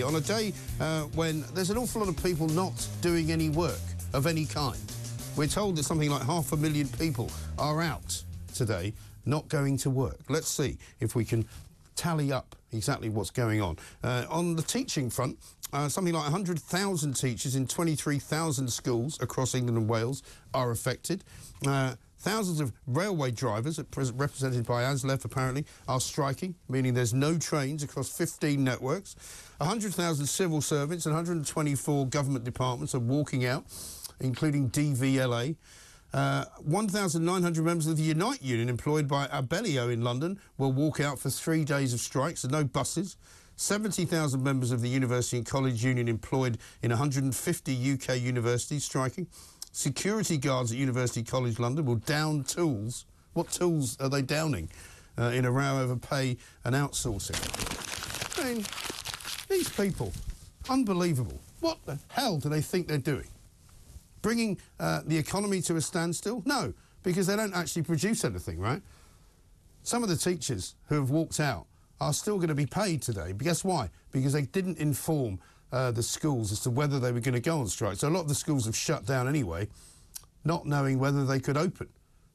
on a day uh, when there's an awful lot of people not doing any work of any kind. We're told that something like half a million people are out today not going to work. Let's see if we can tally up exactly what's going on. Uh, on the teaching front, uh, something like 100,000 teachers in 23,000 schools across England and Wales are affected. Thousands of railway drivers, represented by ASLEF apparently, are striking, meaning there's no trains across 15 networks. 100,000 civil servants and 124 government departments are walking out, including DVLA. Uh, 1,900 members of the Unite Union employed by Abellio in London will walk out for three days of strikes and no buses. 70,000 members of the University and College Union employed in 150 UK universities striking. Security guards at University College London will down tools. What tools are they downing uh, in a row over pay and outsourcing? I mean, these people, unbelievable. What the hell do they think they're doing? Bringing uh, the economy to a standstill? No, because they don't actually produce anything, right? Some of the teachers who have walked out are still going to be paid today. But guess why? Because they didn't inform uh, the schools as to whether they were going to go on strike. So a lot of the schools have shut down anyway, not knowing whether they could open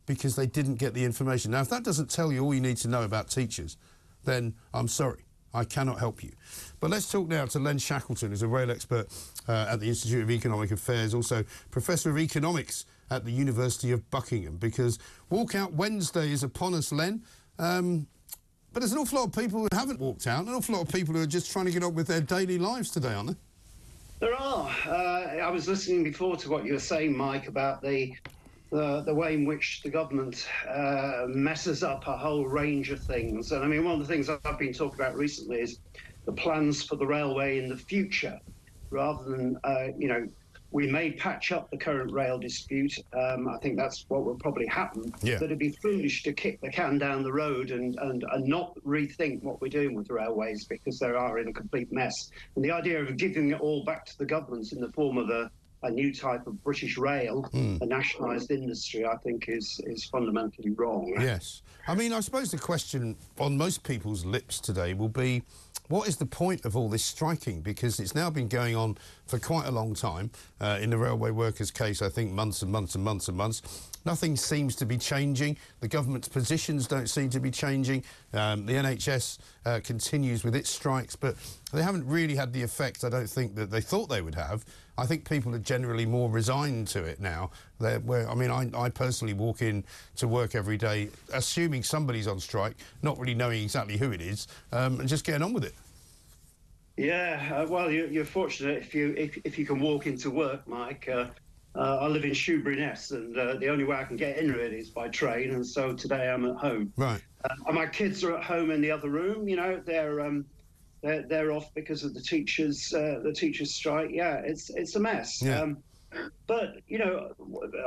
because they didn't get the information. Now, if that doesn't tell you all you need to know about teachers, then I'm sorry. I cannot help you. But let's talk now to Len Shackleton, who's a rail expert uh, at the Institute of Economic Affairs, also Professor of Economics at the University of Buckingham, because Walkout Wednesday is upon us, Len. Um, but there's an awful lot of people who haven't walked out, an awful lot of people who are just trying to get on with their daily lives today, aren't there? There are. Uh, I was listening before to what you were saying, Mike, about the the, the way in which the government uh, messes up a whole range of things. And I mean, one of the things I've been talking about recently is the plans for the railway in the future, rather than uh, you know we may patch up the current rail dispute. Um, I think that's what will probably happen. Yeah. But it'd be foolish to kick the can down the road and, and, and not rethink what we're doing with railways because they are in a complete mess. And the idea of giving it all back to the governments in the form of a, a new type of British rail, mm. a nationalised industry, I think is is fundamentally wrong. Yes. I mean, I suppose the question on most people's lips today will be what is the point of all this striking? Because it's now been going on for quite a long time. Uh, in the railway workers' case, I think months and months and months and months. Nothing seems to be changing. The government's positions don't seem to be changing. Um, the NHS uh, continues with its strikes, but they haven't really had the effect, I don't think, that they thought they would have. I think people are generally more resigned to it now. They're, where, I mean, I, I personally walk in to work every day, assuming somebody's on strike, not really knowing exactly who it is, um, and just getting on with it. Yeah, uh, well, you're, you're, fortunate if you if, if you can walk into work, Mike. Uh, uh, I live in Shoeburyness, and uh, the only way I can get in really is by train. And so today I'm at home. Right. Uh, my kids are at home in the other room. You know, they're um, they're, they're off because of the teachers uh, the teachers strike. Yeah, it's it's a mess. Yeah. Um, but you know,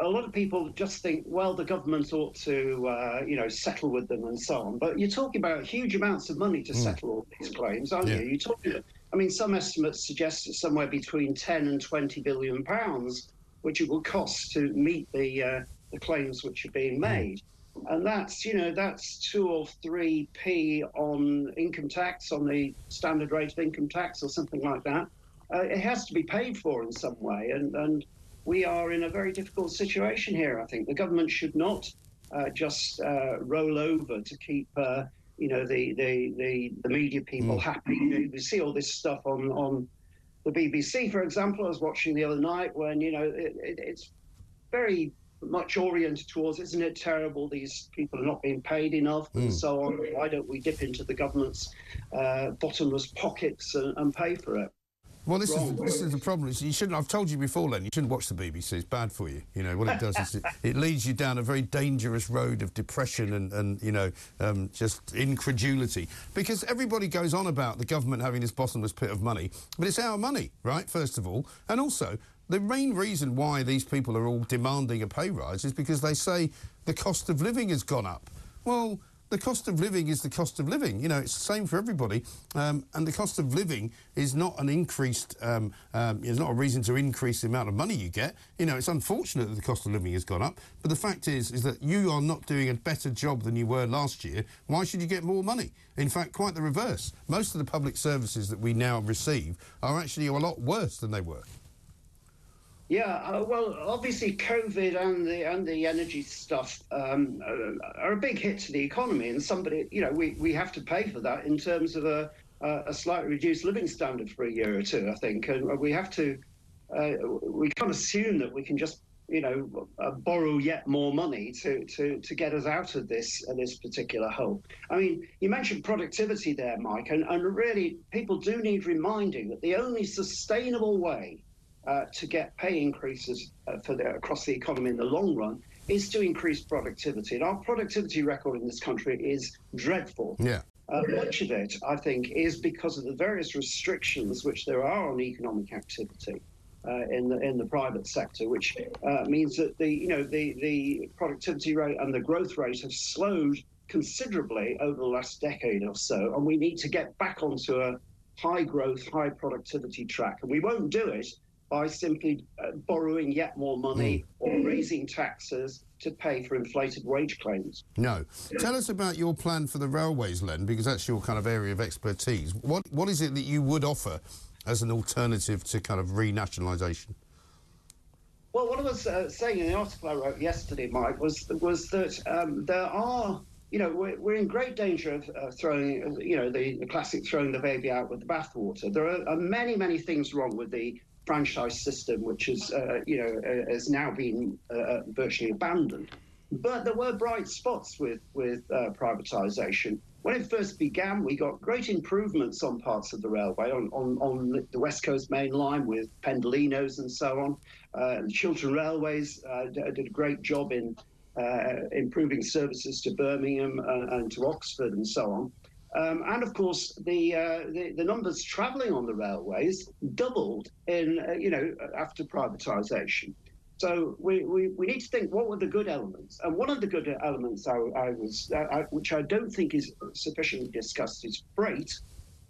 a lot of people just think, well, the government ought to, uh, you know, settle with them and so on. But you're talking about huge amounts of money to mm. settle all these claims, aren't yeah. you? You're talking. I mean, some estimates suggest it's somewhere between 10 and 20 billion pounds, which it will cost to meet the uh, the claims which are being hmm. made. And that's, you know, that's two or three p on income tax, on the standard rate of income tax, or something like that. Uh, it has to be paid for in some way, and and we are in a very difficult situation here. I think the government should not uh, just uh, roll over to keep uh, you know the the the, the media people mm. happy. You, see all this stuff on on the BBC, for example. I was watching the other night when you know it, it, it's very much oriented towards isn't it terrible these people are not being paid enough mm. and so on why don't we dip into the government's uh, bottomless pockets and, and pay for it well, this is this is the problem. You shouldn't. I've told you before, Len. You shouldn't watch the BBC. It's bad for you. You know what it does is it, it leads you down a very dangerous road of depression and and you know um, just incredulity because everybody goes on about the government having this bottomless pit of money, but it's our money, right? First of all, and also the main reason why these people are all demanding a pay rise is because they say the cost of living has gone up. Well, the cost of living has gone up. Why? Because everybody goes on about the government having this bottomless pit of money, but it's our money, right? First of all, and also the main reason why these people are all demanding a pay rise is because they say the cost of living has gone up. Well, the cost of living is the cost of living. You know, it's the same for everybody. Um, and the cost of living is not an increased, um, um, it's not a reason to increase the amount of money you get. You know, it's unfortunate that the cost of living has gone up. But the fact is, is that you are not doing a better job than you were last year. Why should you get more money? In fact, quite the reverse. Most of the public services that we now receive are actually a lot worse than they were. Yeah, uh, well, obviously, COVID and the and the energy stuff um, are a big hit to the economy, and somebody, you know, we, we have to pay for that in terms of a a slightly reduced living standard for a year or two, I think, and we have to. Uh, we can't assume that we can just, you know, uh, borrow yet more money to, to, to get us out of this uh, this particular hole. I mean, you mentioned productivity there, Mike, and, and really people do need reminding that the only sustainable way uh, to get pay increases uh, for the, across the economy in the long run is to increase productivity. And our productivity record in this country is dreadful. Yeah. Uh, much of it, I think, is because of the various restrictions which there are on economic activity. Uh, in the in the private sector, which uh, means that the you know the the productivity rate and the growth rate have slowed considerably over the last decade or so, and we need to get back onto a high growth, high productivity track, and we won't do it by simply uh, borrowing yet more money mm. or raising taxes to pay for inflated wage claims. No. Tell us about your plan for the railways, Len, because that's your kind of area of expertise. What What is it that you would offer as an alternative to kind of renationalisation? Well, what I was uh, saying in the article I wrote yesterday, Mike, was was that um, there are, you know, we're, we're in great danger of uh, throwing, you know, the, the, classic throwing the baby out with the bathwater. There are, are many, many things wrong with the franchise system, which is, uh, you know, uh, has now been uh, uh, virtually abandoned. But there were bright spots with with uh, privatisation. When it first began, we got great improvements on parts of the railway, on, on, on the West Coast Main Line with Pendolinos and so on. Uh, Chiltern Railways did a great job in improving services to Birmingham and to Oxford and so on. Um, and of course, the, uh, the, the numbers travelling on the railways doubled in uh, you know after privatisation. So we, we, we need to think what were the good elements, and one of the good elements I, I was I, which I don't think is sufficiently discussed is freight.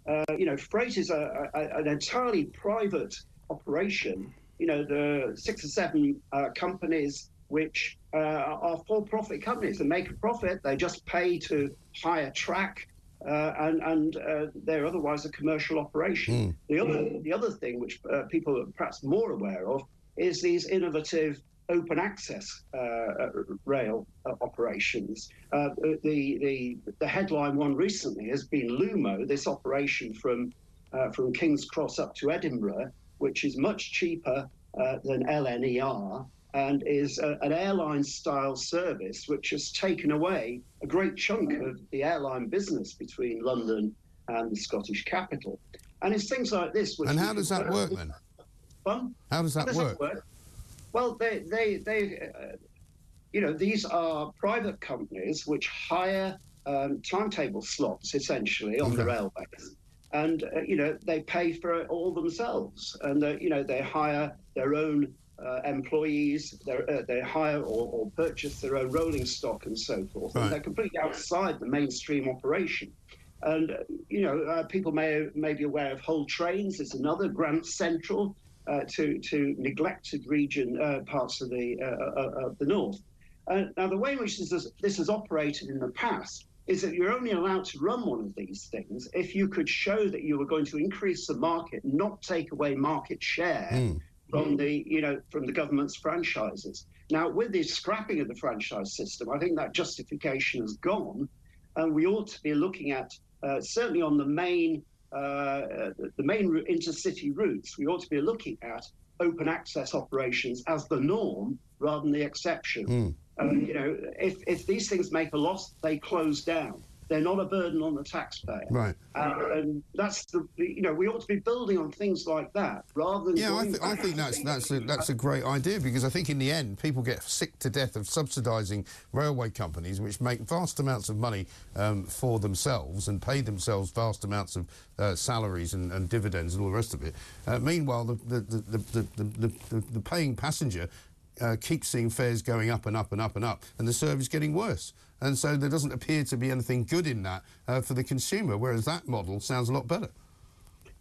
Uh, you know, freight is a, a, an entirely private operation. You know, the six or seven uh, companies which uh, are for-profit companies and make a profit. They just pay to hire track uh, and, and uh, they're otherwise a commercial operation. Mm. The other the other thing which uh, people are perhaps more aware of is these innovative open access uh, uh, rail uh, operations. the, the the headline one recently has been Lumo, this operation from from King's Cross up to Edinburgh, which is much cheaper than LNER and is a, an airline style service which has taken away a great chunk of the airline business between London and the Scottish capital. And it's things like this. and how does that work then? Fun? How does that does work? work? Well, they, they, they uh, you know, these are private companies which hire um, timetable slots essentially on okay. the railways. And, uh, you know, they pay for it all themselves. And, uh, you know, they hire their own uh, employees, uh, they hire or, or, purchase their own rolling stock and so forth. Right. And they're completely outside the mainstream operation. And, uh, you know, uh, people may, may be aware of Hull Trains. It's another Grand Central uh, to, to neglected region uh, parts of the, of the north. now, the way in which this has, this has operated in the past is that you're only allowed to run one of these things if you could show that you were going to increase the market, not take away market share. Mm from the you know from the government's franchises. Now, with the scrapping of the franchise system, I think that justification has gone, and we ought to be looking at uh, certainly on the main uh, the main intercity routes. We ought to be looking at open access operations as the norm rather than the exception. Mm. Uh, you know, if if these things make a loss, they close down. They're not a burden on the taxpayer. Right. Uh, and that's the, you know, we ought to be building on things like that rather than. Yeah, I, th- I, think that's that's a, that's a great idea because I think in the end people get sick to death of subsidising railway companies which make vast amounts of money um, for themselves and pay themselves vast amounts of uh, salaries and, and, dividends and all the rest of it. Uh, meanwhile, the the, the, the, the, the, the paying passenger uh, keep seeing fares going up and up and up and up, and the service getting worse. And so there doesn't appear to be anything good in that uh, for the consumer, whereas that model sounds a lot better.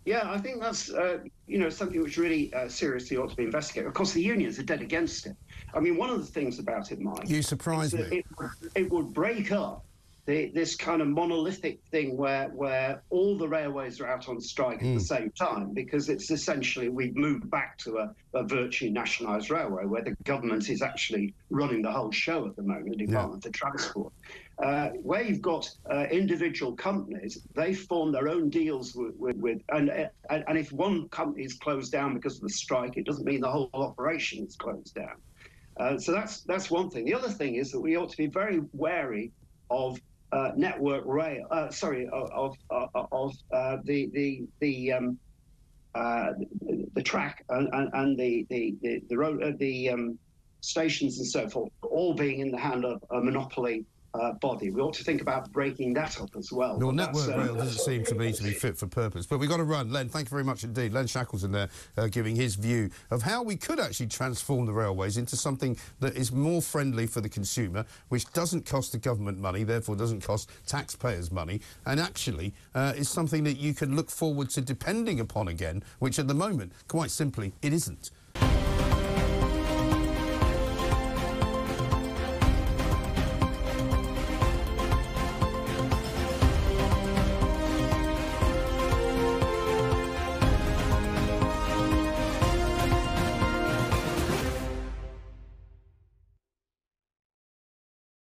Yeah, I think that's uh, you know something which really uh, seriously ought to be investigated. Of course, the unions are dead against it. I mean, one of the things about it, Mike, you surprise me. It, it would break up the, this kind of monolithic thing where where all the railways are out on strike at the hmm. same time because it's essentially we've moved back to a, a virtually nationalised railway where the government is actually running the whole show at the moment, the Department yeah. of Transport. Uh, where you've got uh, individual companies, they form their own deals with, with, with and, and, and if one company is closed down because of the strike, it doesn't mean the whole operation is closed down. Uh, so that's that's one thing. The other thing is that we ought to be very wary of uh, network rail. Uh, sorry, of of, of uh, the the the um, uh, the track and, and, the the the, the road uh, the um, stations and so forth all being in the hand of a monopoly uh, body. We ought to think about breaking that up as well. Well, Network uh, Rail doesn't seem to me to be fit for purpose. But we've got to run. Len, thank you very much indeed. Len Shackleton there uh, giving his view of how we could actually transform the railways into something that is more friendly for the consumer, which doesn't cost the government money, therefore doesn't cost taxpayers money, and actually uh, is something that you can look forward to depending upon again, which at the moment, quite simply, it isn't.